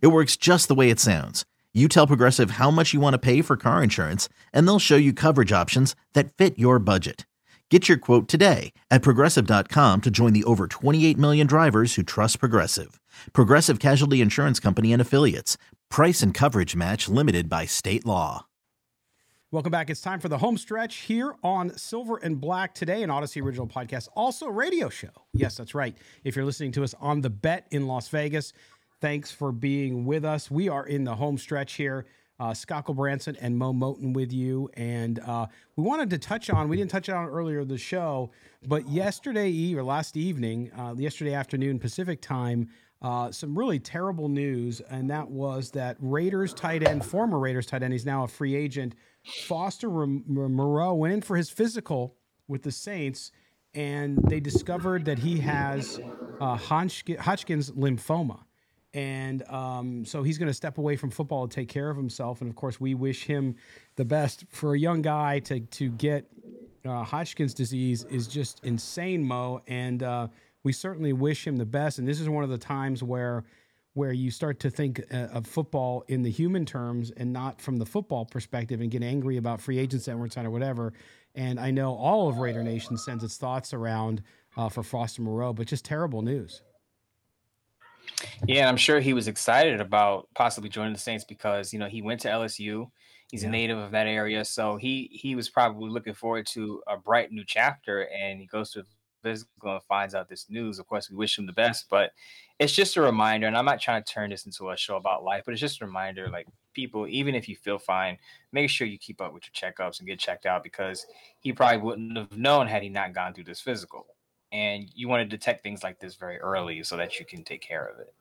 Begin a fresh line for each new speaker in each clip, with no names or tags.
It works just the way it sounds. You tell Progressive how much you want to pay for car insurance, and they'll show you coverage options that fit your budget. Get your quote today at progressive.com to join the over 28 million drivers who trust Progressive. Progressive Casualty Insurance Company and Affiliates. Price and coverage match limited by state law.
Welcome back. It's time for the home stretch here on Silver and Black today, an Audacy original podcast, also radio show. Yes, that's right. If you're listening to us on the bet in Las Vegas, Thanks for being with us. We are in the home stretch here. Uh, Scott Branson and Mo Moton with you. And uh, we wanted to touch on, we didn't touch on earlier the show, but yesterday or last evening, uh, yesterday afternoon Pacific time, uh, some really terrible news. And that was that Raiders tight end, former Raiders tight end, he's now a free agent, Foster Moreau went in for his physical with the Saints. And they discovered that he has uh, Hodgkin's lymphoma and um, so he's going to step away from football to take care of himself. And of course, we wish him the best. For a young guy to to get uh, Hodgkin's disease is just insane, Mo. And uh, we certainly wish him the best. And this is one of the times where where you start to think uh, of football in the human terms and not from the football perspective and get angry about free agents that weren't signed or whatever. And I know all of Raider Nation sends its thoughts around uh, for Foster Moreau, but just terrible news.
Yeah, and I'm sure he was excited about possibly joining the Saints because you know he went to LSU. He's yeah. a native of that area, so he he was probably looking forward to a bright new chapter. And he goes to physical and finds out this news. Of course, we wish him the best, but it's just a reminder. And I'm not trying to turn this into a show about life, but it's just a reminder. Like people, even if you feel fine, make sure you keep up with your checkups and get checked out because he probably wouldn't have known had he not gone through this physical and you want to detect things like this very early so that you can take care of it.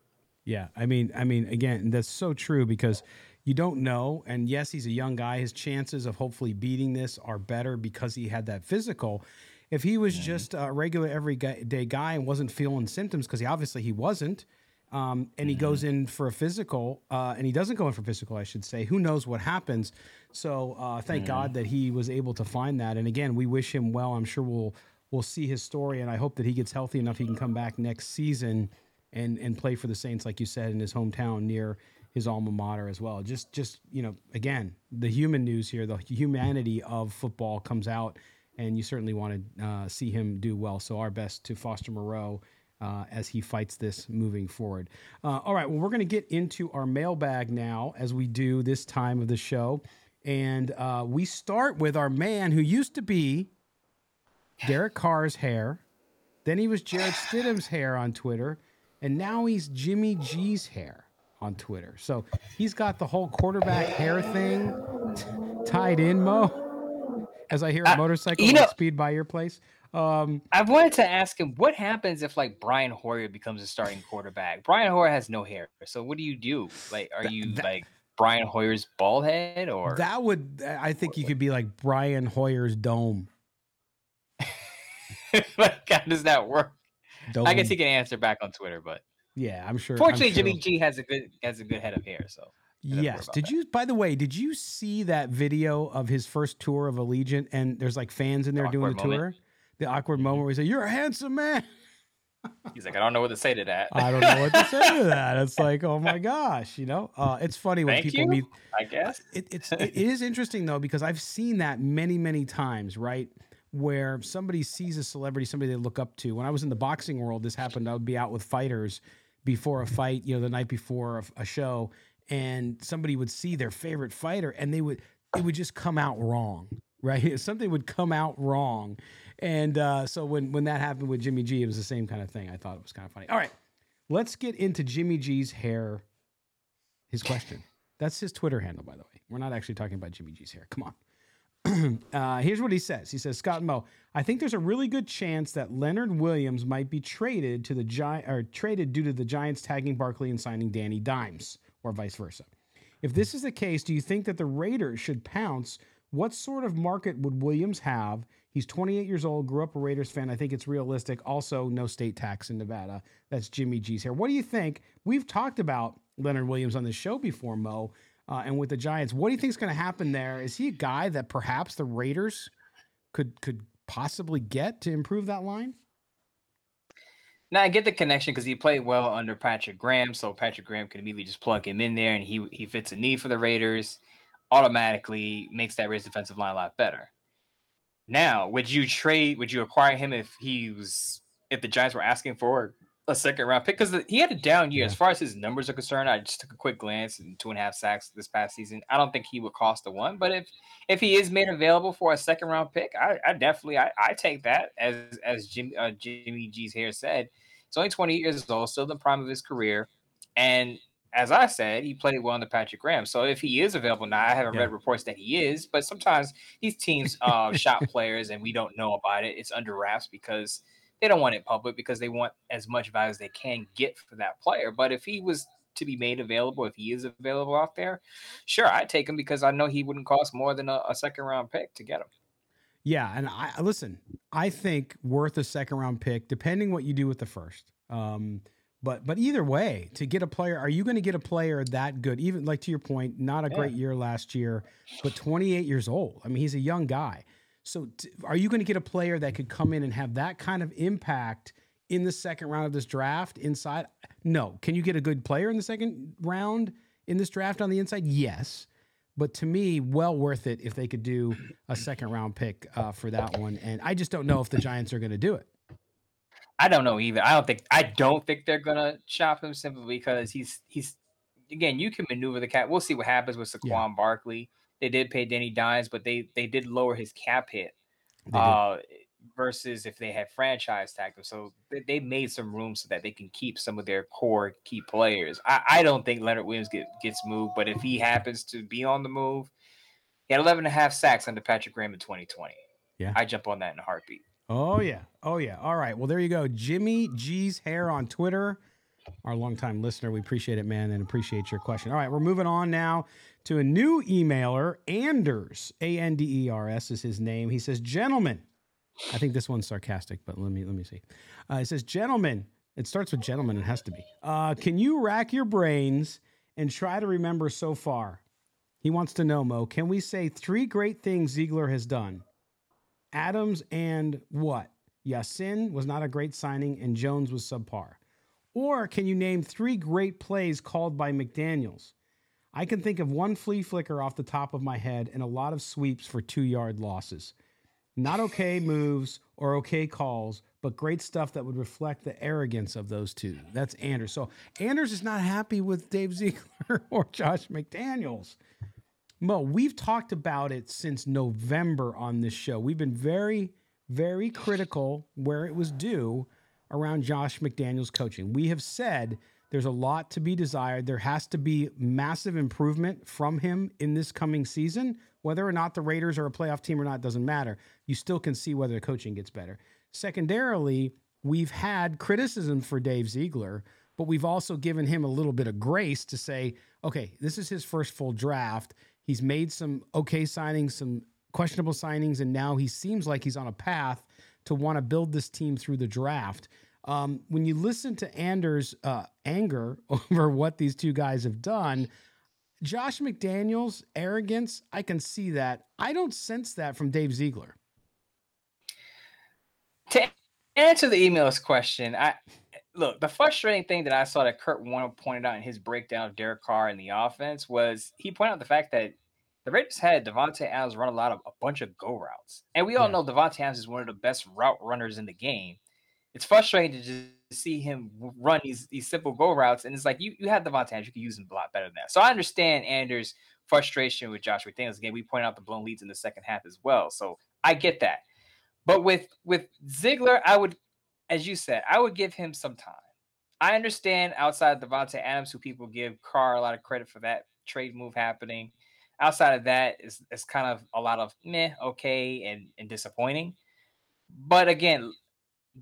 Yeah, I mean, I mean, again, that's so true because you don't know. And yes, he's a young guy. His chances of hopefully beating this are better because he had that physical. If he was just a regular everyday guy and wasn't feeling symptoms, because he obviously he wasn't, um, and he goes in for a physical, uh, and he doesn't go in for physical, I should say. Who knows what happens? So uh, thank God that he was able to find that. And again, we wish him well. I'm sure we'll we'll see his story, and I hope that he gets healthy enough he can come back next season and and play for the Saints, like you said, in his hometown near his alma mater as well. Just just you know, again, the human news here, the humanity of football comes out, and you certainly want to uh, see him do well. So our best to Foster Moreau. Uh, as he fights this moving forward. Uh, all right, well, we're going to get into our mailbag now, as we do this time of the show. And uh, we start with our man who used to be Derek Carr's hair. Then he was Jarrett Stidham's hair on Twitter. And now he's Jimmy G's hair on Twitter. So he's got the whole quarterback hair thing t- tied in, Mo. As I hear a uh, motorcycle you know, speed by your place. Um,
I wanted to ask him what happens if like Brian Hoyer becomes a starting quarterback. Brian Hoyer has no hair, so what do you do? Like, are you that, like Brian Hoyer's bald head, or
that would? I think you could be like Brian Hoyer's dome.
like, how does that work? Dome. I guess he can answer back on Twitter, but
yeah, I'm sure.
Fortunately,
I'm
sure. Jimmy G has a good has a good head of hair, so
Yes. Did that. you? By the way, did you see that video of his first tour of Allegiant? And there's like fans in there the doing the moment. tour. The awkward mm-hmm. moment where he said, "You're a handsome man."
He's like, I don't know what to say to that.
I don't know what to say to that. It's like, oh my gosh, you know. Uh, it's funny when
Thank
people
you,
meet.
I guess
it, it's it is interesting though because I've seen that many many times, right? Where somebody sees a celebrity, somebody they look up to. When I was in the boxing world, this happened. I would be out with fighters before a fight, you know, the night before a, a show, and somebody would see their favorite fighter, and they would it would just come out wrong, right? Something would come out wrong and uh, so when when that happened with Jimmy G, it was the same kind of thing. I thought it was kind of funny. All right, let's get into Jimmy G's hair. His question. That's his Twitter handle, by the way. We're not actually talking about Jimmy G's hair. Come on. uh, here's what he says. He says, Scott Mo, I think there's a really good chance that Leonard Williams might be traded to the Gi- or traded due to the Giants tagging Barkley and signing Danny Dimes, or vice versa. If this is the case, do you think that the Raiders should pounce? What sort of market would Williams have He's 28 years old, grew up a Raiders fan. I think it's realistic. Also, no state tax in Nevada. That's Jimmy G's here. What do you think? We've talked about Leonard Williams on the show before, Mo, uh, and with the Giants. What do you think is going to happen there? Is he a guy that perhaps the Raiders could could possibly get to improve that line?
Now I get the connection because he played well under Patrick Graham, so Patrick Graham can immediately just plug him in there, and he he fits a need for the Raiders. Automatically makes that Raiders defensive line a lot better. Now, would you trade? Would you acquire him if he was if the Giants were asking for a second round pick? Because he had a down year yeah. as far as his numbers are concerned. I just took a quick glance and two and a half sacks this past season. I don't think he would cost the one, but if if he is made available for a second round pick, I, I definitely I, I take that as as Jim, uh, Jimmy G's hair said. He's only 20 years old, still in the prime of his career, and as I said, he played well under Patrick Graham. So if he is available now, I haven't yeah. read reports that he is, but sometimes these teams uh, shop players and we don't know about it. It's under wraps because they don't want it public because they want as much value as they can get for that player. But if he was to be made available, if he is available out there, sure, I'd take him because I know he wouldn't cost more than a, a second round pick to get him.
Yeah, and I listen. I think worth a second round pick, depending what you do with the first. Um, but but either way, to get a player, are you going to get a player that good? Even like to your point, not a yeah. great year last year, but 28 years old. I mean, he's a young guy. So t- are you going to get a player that could come in and have that kind of impact in the second round of this draft inside? No. Can you get a good player in the second round in this draft on the inside? Yes. But to me, well worth it if they could do a second round pick uh, for that one. And I just don't know if the Giants are going to do it.
I don't know either. I don't think I don't think they're gonna shop him simply because he's he's again you can maneuver the cat. We'll see what happens with Saquon yeah. Barkley. They did pay Danny Dimes, but they they did lower his cap hit. Uh, versus if they had franchise tagged him. So they, they, made some room so that they can keep some of their core key players. I, I don't think Leonard Williams get, gets moved, but if he happens to be on the move, he had 11 and a half sacks under Patrick Graham in 2020. Yeah. I jump on that in a heartbeat.
Oh yeah. Oh yeah. All right. Well, there you go. Jimmy G's hair on Twitter. Our longtime listener. We appreciate it, man, and appreciate your question. All right, we're moving on now to a new emailer. Anders, A N D E R S is his name. He says, "Gentlemen." I think this one's sarcastic, but let me let me see. Uh, it says, "Gentlemen." It starts with gentlemen. It has to be. Uh, can you rack your brains and try to remember so far? He wants to know, Mo. Can we say three great things Ziegler has done? Adams and what? Ya-Sin was not a great signing and Jones was subpar. Or can you name three great plays called by McDaniels? I can think of one flea flicker off the top of my head and a lot of sweeps for two yard losses. Not okay moves or okay calls, but great stuff that would reflect the arrogance of those two. That's Anders. So Anders is not happy with Dave Ziegler or Josh McDaniels. Mo, we've talked about it since November on this show. We've been very, very critical where it was due around Josh McDaniels coaching. We have said there's a lot to be desired. There has to be massive improvement from him in this coming season. Whether or not the Raiders are a playoff team or not doesn't matter. You still can see whether the coaching gets better. Secondarily, we've had criticism for Dave Ziegler, but we've also given him a little bit of grace to say, okay, this is his first full draft. He's made some okay signings, some questionable signings, and now he seems like he's on a path to want to build this team through the draft. Um, when you listen to Anders' uh, anger over what these two guys have done, Josh McDaniels arrogance, I can see that. I don't sense that from Dave Ziegler.
To answer the emails question, I look the frustrating thing that I saw that Kurt Warner pointed out in his breakdown of Derek Carr and the offense was he pointed out the fact that the Raiders had Davante Adams run a lot of a bunch of go routes, and we all yeah. know Davante Adams is one of the best route runners in the game. It's frustrating to just see him run these these simple go routes, and it's like you you have the Adams, you can use him a lot better than that. So I understand Anders' frustration with Joshua McDaniels. Again, we point out the blown leads in the second half as well, so I get that. But with with Ziegler, I would, as you said, I would give him some time. I understand outside of Davante Adams, who people give Carr a lot of credit for that trade move happening outside of that, it's, it's kind of a lot of meh, okay, and, and disappointing. But again,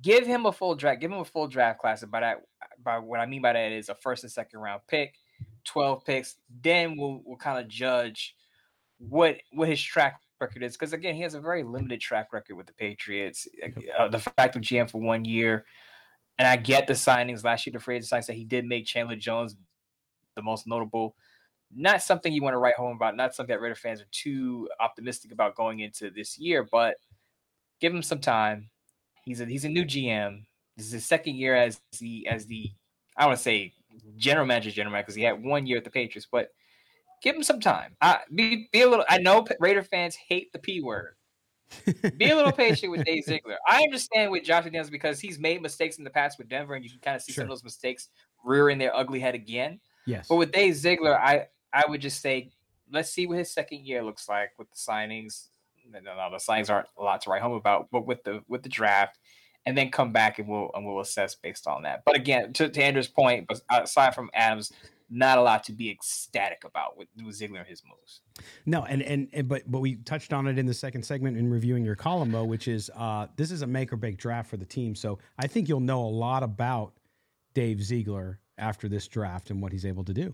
give him a full draft, give him a full draft class. And by that, by what I mean by that is a first and second round pick, 12 picks. Then we'll, we'll kind of judge what what his track record is. Because again, he has a very limited track record with the Patriots. Uh, the fact of GM for one year, and I get the signings last year. The free agent signings that he did make Chandler Jones the most notable not something you want to write home about, not something that Raider fans are too optimistic about going into this year, but give him some time. He's a he's a new GM. This is his second year as the as the I want to say general manager, general manager, because he had one year at the Patriots, but give him some time. I be be a little. I know Raider fans hate the P word. be a little patient with Dave Ziegler. I understand with Josh McDaniels because he's made mistakes in the past with Denver, and you can kind of see sure. some of those mistakes rearing their ugly head again.
Yes.
But with Dave Ziegler, I I would just say let's see what his second year looks like with the signings. No, the signings aren't a lot to write home about, but with the with the draft, and then come back and we'll and we'll assess based on that. But again, to, to Andrew's point, but aside from Adams, not a lot to be ecstatic about with, with Ziegler and his moves.
No, and, and and but but we touched on it in the second segment in reviewing your column, Mo, which is uh, this is a make or break draft for the team. So I think you'll know a lot about Dave Ziegler after this draft and what he's able to do.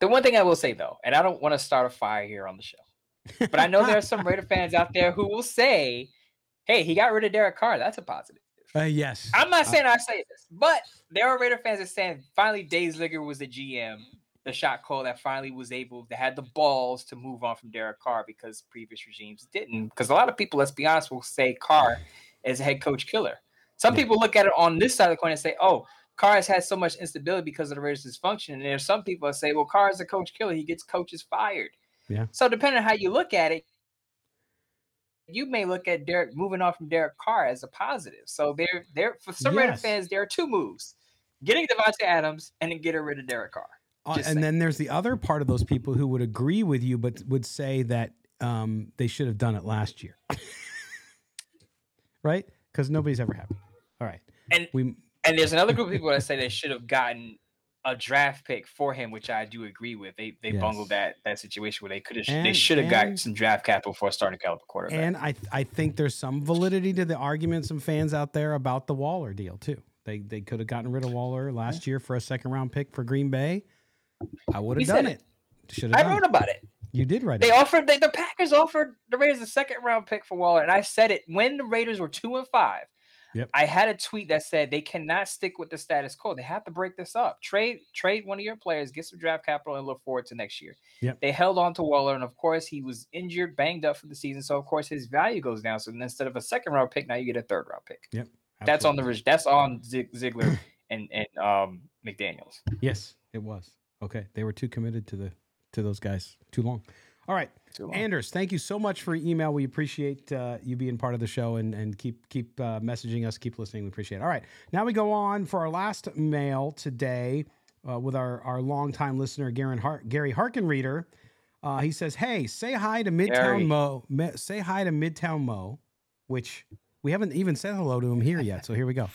The one thing I will say though, and I don't want to start a fire here on the show, but I know there are some Raider fans out there who will say, "Hey, he got rid of Derek Carr. That's a positive."
Uh, yes.
I'm not uh, saying uh, I say this, but there are Raider fans that saying finally Dave Ziegler was the GM, the shot call that finally was able to had the balls to move on from Derek Carr because previous regimes didn't. Because a lot of people, let's be honest, will say Carr is a head coach killer. Some people look at it on this side of the coin and say, "Oh, Carr has had so much instability because of the Raiders' dysfunction. And there's some people that say, well, Carr is a coach killer. He gets coaches fired.
Yeah.
So depending on how you look at it, you may look at Derek moving on from Derek Carr as a positive. So there, there for some yes. Raider fans, there are two moves: getting Davante Adams and then getting rid of Derek Carr.
Uh, and saying. then there's the other part of those people who would agree with you, but would say that um, they should have done it last year, right? Because nobody's ever happy. All right,
and we and there's another group of people that say they should have gotten a draft pick for him, which I do agree with. They they yes. bungled that that situation where they could have they should have got some draft capital for a starting caliber quarterback.
And I I think there's some validity to the argument some fans out there about the Waller deal too. They they could have gotten rid of Waller last year for a second round pick for Green Bay. I would have done it.
it. Should I wrote it. about it.
You did write
they
it.
They offered they, the Packers offered the Raiders a second round pick for Waller, and I said it when the Raiders were two and five.
Yep.
I had a tweet that said they cannot stick with the status quo. They have to break this up. Trade trade one of your players, get some draft capital, and look forward to next year.
Yep.
They held on to Waller, and of course he was injured, banged up for the season. So of course his value goes down. So instead of a second round pick, now you get a third round pick.
Yep.
Absolutely. That's on the that's on Ziegler and and um, McDaniels.
Yes, it was. Okay, they were too committed to the to those guys too long. All right, Anders, thank you so much for your email. We appreciate uh, you being part of the show and, and keep keep uh, messaging us, keep listening. We appreciate it. All right, now we go on for our last mail today uh, with our our longtime listener Gary, Har- Gary Harkin reader. Uh, he says, "Hey, say hi to Midtown Gary. Mo. Me- say hi to Midtown Mo, which we haven't even said hello to him here yet. So here we go."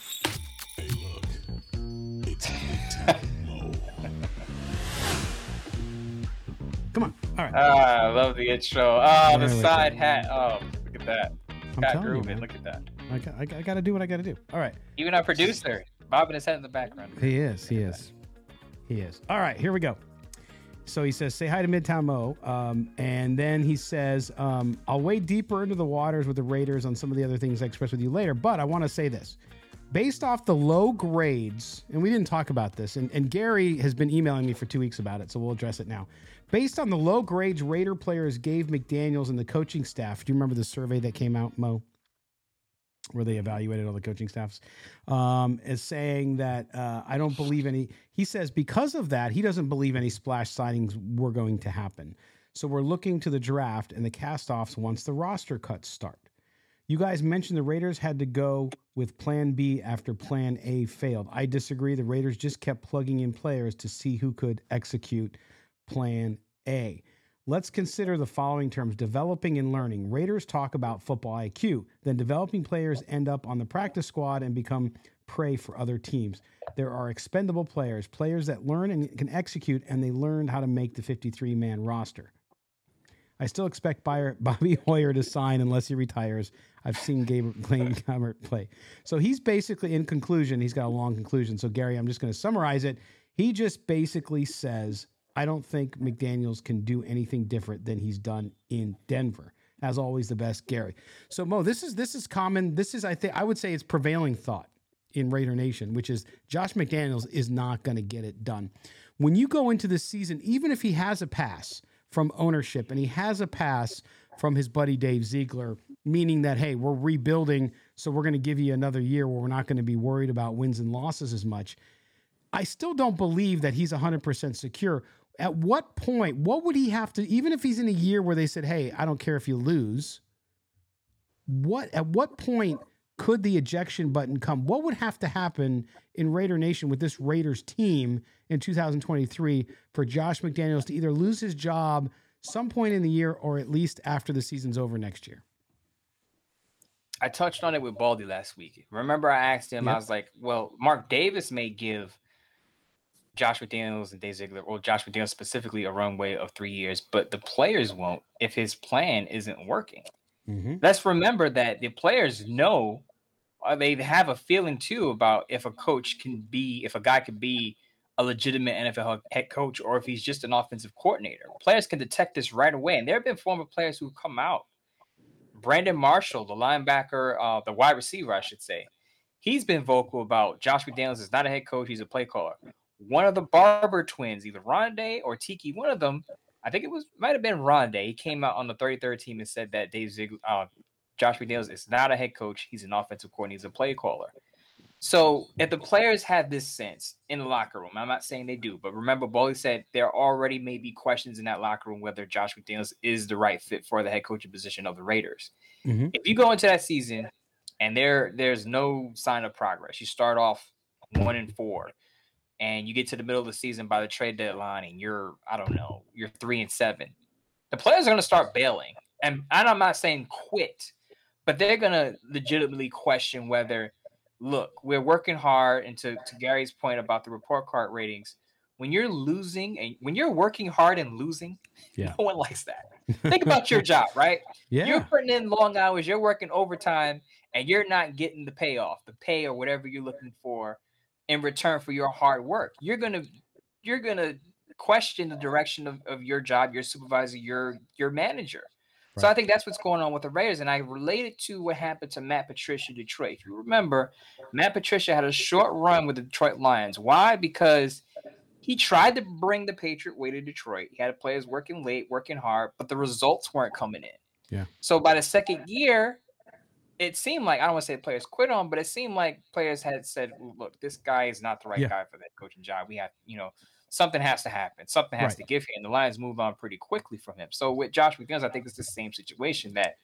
All right.
Ah, I love the intro. Oh, the
There we
side
go.
hat. Oh, look at that.
I'm
Got
telling you,
grooving.
man.
Look at that.
I, got, I, got- I got to do what I got to do. All right.
Even our producer, bobbing his head in the background.
He is. He is. He is. All right, here we go. So he says, "Say hi to Midtown Mo," um, and then he says, um, "I'll wade deeper into the waters with the Raiders on some of the other things I express with you later." But I want to say this: based off the low grades, and we didn't talk about this, and, and Gary has been emailing me for two weeks about it, so we'll address it now. Based on the low grades Raider players gave McDaniels and the coaching staff, do you remember the survey that came out, Mo? where they evaluated all the coaching staffs, um, is saying that uh, I don't believe any. He says because of that, he doesn't believe any splash signings were going to happen. So we're looking to the draft and the cast-offs once the roster cuts start. You guys mentioned the Raiders had to go with Plan B after Plan A failed. I disagree. The Raiders just kept plugging in players to see who could execute Plan A. Let's consider the following terms developing and learning. Raiders talk about football IQ, then developing players end up on the practice squad and become prey for other teams. There are expendable players, players that learn and can execute, and they learned how to make the 53 man roster. I still expect Bobby Hoyer to sign unless he retires. I've seen Gabe Blaine Gabbert play. So he's basically, in conclusion, he's got a long conclusion. So, Gary, I'm just going to summarize it. He just basically says, I don't think McDaniels can do anything different than he's done in Denver. As always, the best, Gary. So, Mo, this is this is common. This is, I think, I would say it's prevailing thought in Raider Nation, which is Josh McDaniels is not going to get it done. When you go into this season, even if he has a pass from ownership and he has a pass from his buddy Dave Ziegler, meaning that, hey, we're rebuilding, so we're going to give you another year where we're not going to be worried about wins and losses as much. I still don't believe that he's 100% secure. At what point, what would he have to, even if he's in a year where they said, hey, I don't care if you lose, what, at what point could the ejection button come? What would have to happen in Raider Nation with this Raiders team in 2023 for Josh McDaniels to either lose his job some point in the year or at least after the season's over next year?
I touched on it with Baldy last week. Remember, I asked him, I was like, well, Mark Davis may give Josh McDaniels and Dave Ziegler, or Josh McDaniels specifically, a runway of three years, but the players won't if his plan isn't working.
Mm-hmm.
Let's remember that the players know, or they have a feeling too about if a coach can be, if a guy could be a legitimate NFL head coach, or if he's just an offensive coordinator. Players can detect this right away, and there have been former players who've come out. Brandon Marshall, the linebacker, uh, the wide receiver, I should say, he's been vocal about Josh McDaniels is not a head coach; he's a play caller. One of the Barber twins, either Rondé or Tiki, one of them, I think it was might have been Rondé. He came out on the 33rd team and said that Dave Ziegler, uh, Josh McDaniels is not a head coach; he's an offensive coordinator, he's a play caller. So if the players have this sense in the locker room, I'm not saying they do, but remember, Baldy said there already may be questions in that locker room whether Josh McDaniels is the right fit for the head coaching position of the Raiders.
Mhm.
If you go into that season and there there's no sign of progress, you start off one and four, and you get to the middle of the season by the trade deadline, and you're I don't know, you're three and seven. The players are going to start bailing, and, and I'm not saying quit, but they're going to legitimately question whether look, we're working hard. And to, to Gary's point about the report card ratings, when you're losing and when you're working hard and losing,
Yeah.
no one likes that. Think about your job, right?
Yeah.
You're putting in long hours, you're working overtime, and you're not getting the payoff, the pay or whatever you're looking for in return for your hard work. You're gonna you're gonna question the direction of, of your job, your supervisor, your your manager. So I think that's what's going on with the Raiders. And I relate it to what happened to Matt Patricia Detroit. If you remember, Matt Patricia had a short run with the Detroit Lions. Why? Because he tried to bring the Patriot way to Detroit. He had players working late, working hard, but the results weren't coming in.
Yeah.
So by the second year, it seemed like I don't want to say players quit on, but it seemed like players had said, "Look, this guy is not the right
Yeah.
guy for that coaching job. We have, you know, something has to happen. Something has
Right.
to give here." And the Lions moved on pretty quickly from him. So with Josh McDaniels, I think it's the same situation that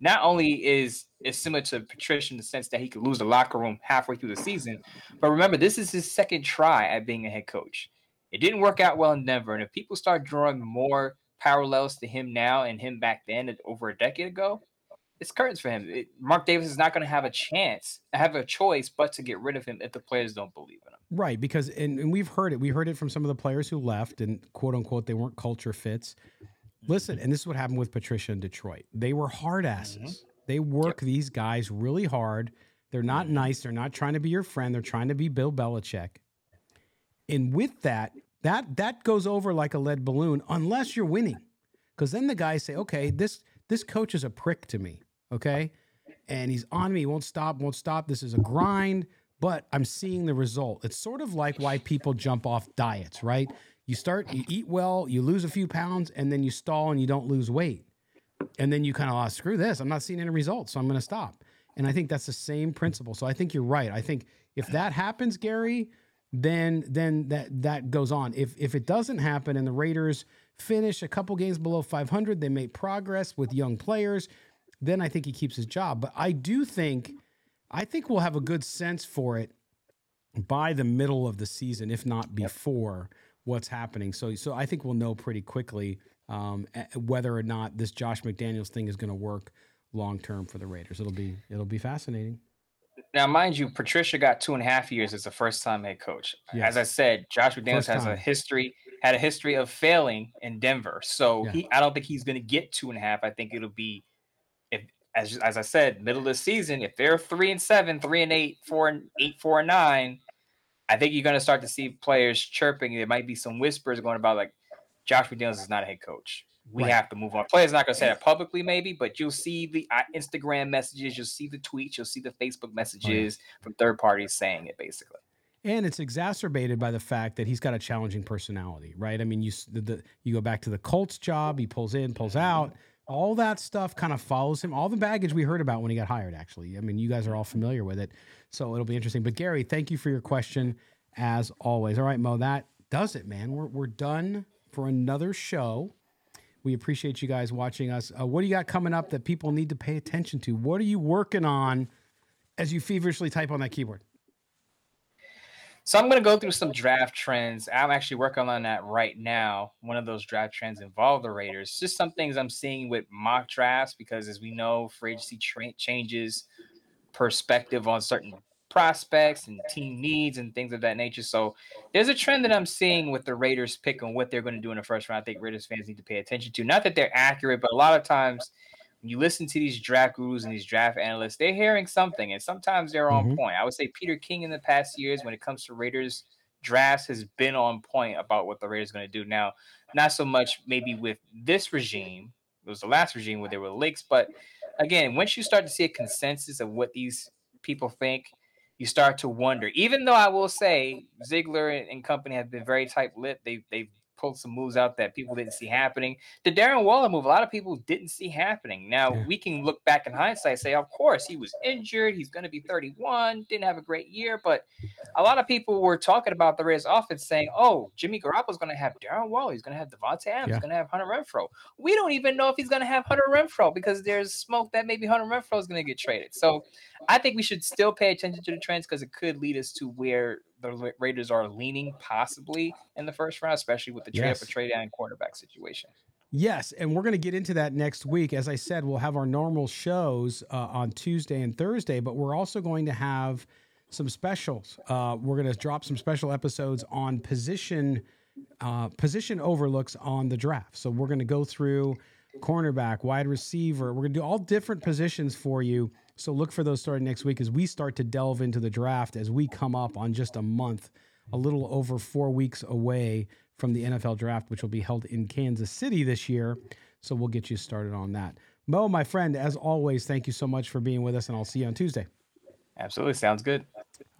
not only is is similar to Patricia in the sense that he could lose the locker room halfway through the season, but remember this is his second try at being a head coach. It didn't work out well in Denver, and if people start drawing more parallels to him now and him back then over a decade ago, it's curtains for him. It, Mark Davis is not going to have a chance, have a choice, but to get rid of him if the players don't believe in him.
Right, because and, and we've heard it. We heard it from some of the players who left, and quote unquote, they weren't culture fits. Listen, and this is what happened with Patricia in Detroit. They were hard asses. Mm-hmm. They work yep. these guys really hard. They're not mm-hmm. nice. They're not trying to be your friend. They're trying to be Bill Belichick. And with that, that that goes over like a lead balloon unless you're winning. Because then the guys say, okay, this this coach is a prick to me. Okay. And he's on me, won't stop, won't stop. This is a grind, but I'm seeing the result. It's sort of like why people jump off diets, right? You start, you eat well, you lose a few pounds, and then you stall and you don't lose weight. And then you kind of, oh, screw this. I'm not seeing any results, so I'm going to stop. And I think that's the same principle. So I think you're right. I think if that happens, Gary, then then that that goes on. If if it doesn't happen and the Raiders finish a couple games below 500, they make progress with young players, then I think he keeps his job. But I do think I think we'll have a good sense for it by the middle of the season, if not before what's happening. So so I think we'll know pretty quickly um, whether or not this Josh McDaniels thing is going to work long term for the Raiders. It'll be it'll be fascinating.
Now, mind you, Patricia got two and a half years as a first time head coach. Yes. As I said, Josh McDaniels has a history had a history of failing in Denver. So yeah. he I don't think he's going to get two and a half. I think it'll be as as I said, middle of the season, if they're three and seven, three and eight, four and eight, four and nine, I think you're going to start to see players chirping. There might be some whispers going about like Josh McDaniels is not a head coach. We right. have to move on. Players not going to say that publicly, maybe, but you'll see the uh, Instagram messages, you'll see the tweets, you'll see the Facebook messages right. from third parties saying it, basically.
And it's exacerbated by the fact that he's got a challenging personality, right? I mean, you the, the, you go back to the Colts job, he pulls in, pulls out, all that stuff kind of follows him. All the baggage we heard about when he got hired, actually. I mean, you guys are all familiar with it, so it'll be interesting. But Gary, thank you for your question, as always. All right, Mo, that does it, man. We're we're done for another show. We appreciate you guys watching us. Uh, what do you got coming up that people need to pay attention to? What are you working on as you feverishly type on that keyboard?
So I'm going to go through some draft trends. I'm actually working on that right now. One of those draft trends involve the Raiders. Just some things I'm seeing with mock drafts because, as we know, free agency tra- changes perspective on certain prospects and team needs and things of that nature. So there's a trend that I'm seeing with the Raiders pick on what they're going to do in the first round. I think Raiders fans need to pay attention to. Not that they're accurate, but a lot of times when you listen to these draft gurus and these draft analysts, they're hearing something, and sometimes they're on mm-hmm. point. I would say Peter King in the past years, when it comes to Raiders drafts, has been on point about what the Raiders are going to do. Now, not so much maybe with this regime. It was the last regime where there were leaks, but again, once you start to see a consensus of what these people think, you start to wonder. Even though I will say Ziegler and company have been very tight-lipped, they they've pulled some moves out that people didn't see happening. The Darren Waller move, a lot of people didn't see happening. Now yeah. we can look back in hindsight, say, of course, he was injured. He's going to be 31, didn't have a great year. But a lot of people were talking about the Raiders offense saying, oh, Jimmy Garoppolo's going to have Darren Waller. He's going to have Davante Adams. Yeah. He's going to have Hunter Renfrow." We don't even know if he's going to have Hunter Renfrow because there's smoke that maybe Hunter Renfrow is going to get traded. So I think we should still pay attention to the trends because it could lead us to where the Raiders are leaning possibly in the first round, especially with the trade yes. up trade down quarterback situation.
Yes, and we're going to get into that next week. As I said, we'll have our normal shows uh, on Tuesday and Thursday, but we're also going to have some specials. Uh, we're going to drop some special episodes on position uh, position overlooks on the draft. So we're going to go through cornerback, wide receiver. We're going to do all different positions for you so look for those starting next week as we start to delve into the draft as we come up on just a month, a little over four weeks away from the NFL draft, which will be held in Kansas City this year. So we'll get you started on that. Mo, my friend, as always, thank you so much for being with us, and I'll see you on Tuesday.
Absolutely. Sounds good.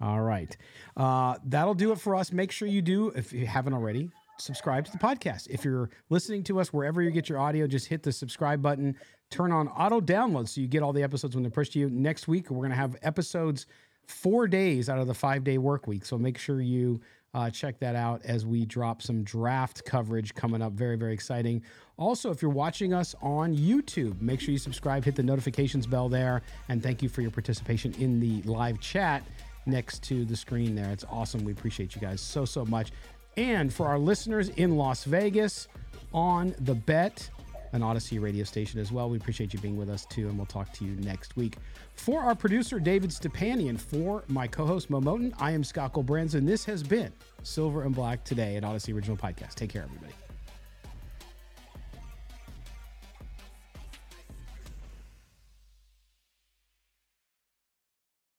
All right. Uh, that'll do it for us. Make sure you do, if you haven't already, subscribe to the podcast. If you're listening to us wherever you get your audio, just hit the subscribe button turn on auto download so you get all the episodes when they're pushed to you. Next week, we're going to have episodes four days out of the five day work week. So make sure you uh, check that out as we drop some draft coverage coming up. Very, very exciting. Also, if you're watching us on YouTube, make sure you subscribe, hit the notifications bell there, and thank you for your participation in the live chat next to the screen there. It's awesome. We appreciate you guys so, so much. And for our listeners in Las Vegas on the bet, an Audacy radio station as well. We appreciate you being with us too, and we'll talk to you next week. For our producer, David Stepanian, for my co host, Mo Moton, I am Scott Brands, and this has been Silver and Black today at Audacy Original Podcast. Take care, everybody.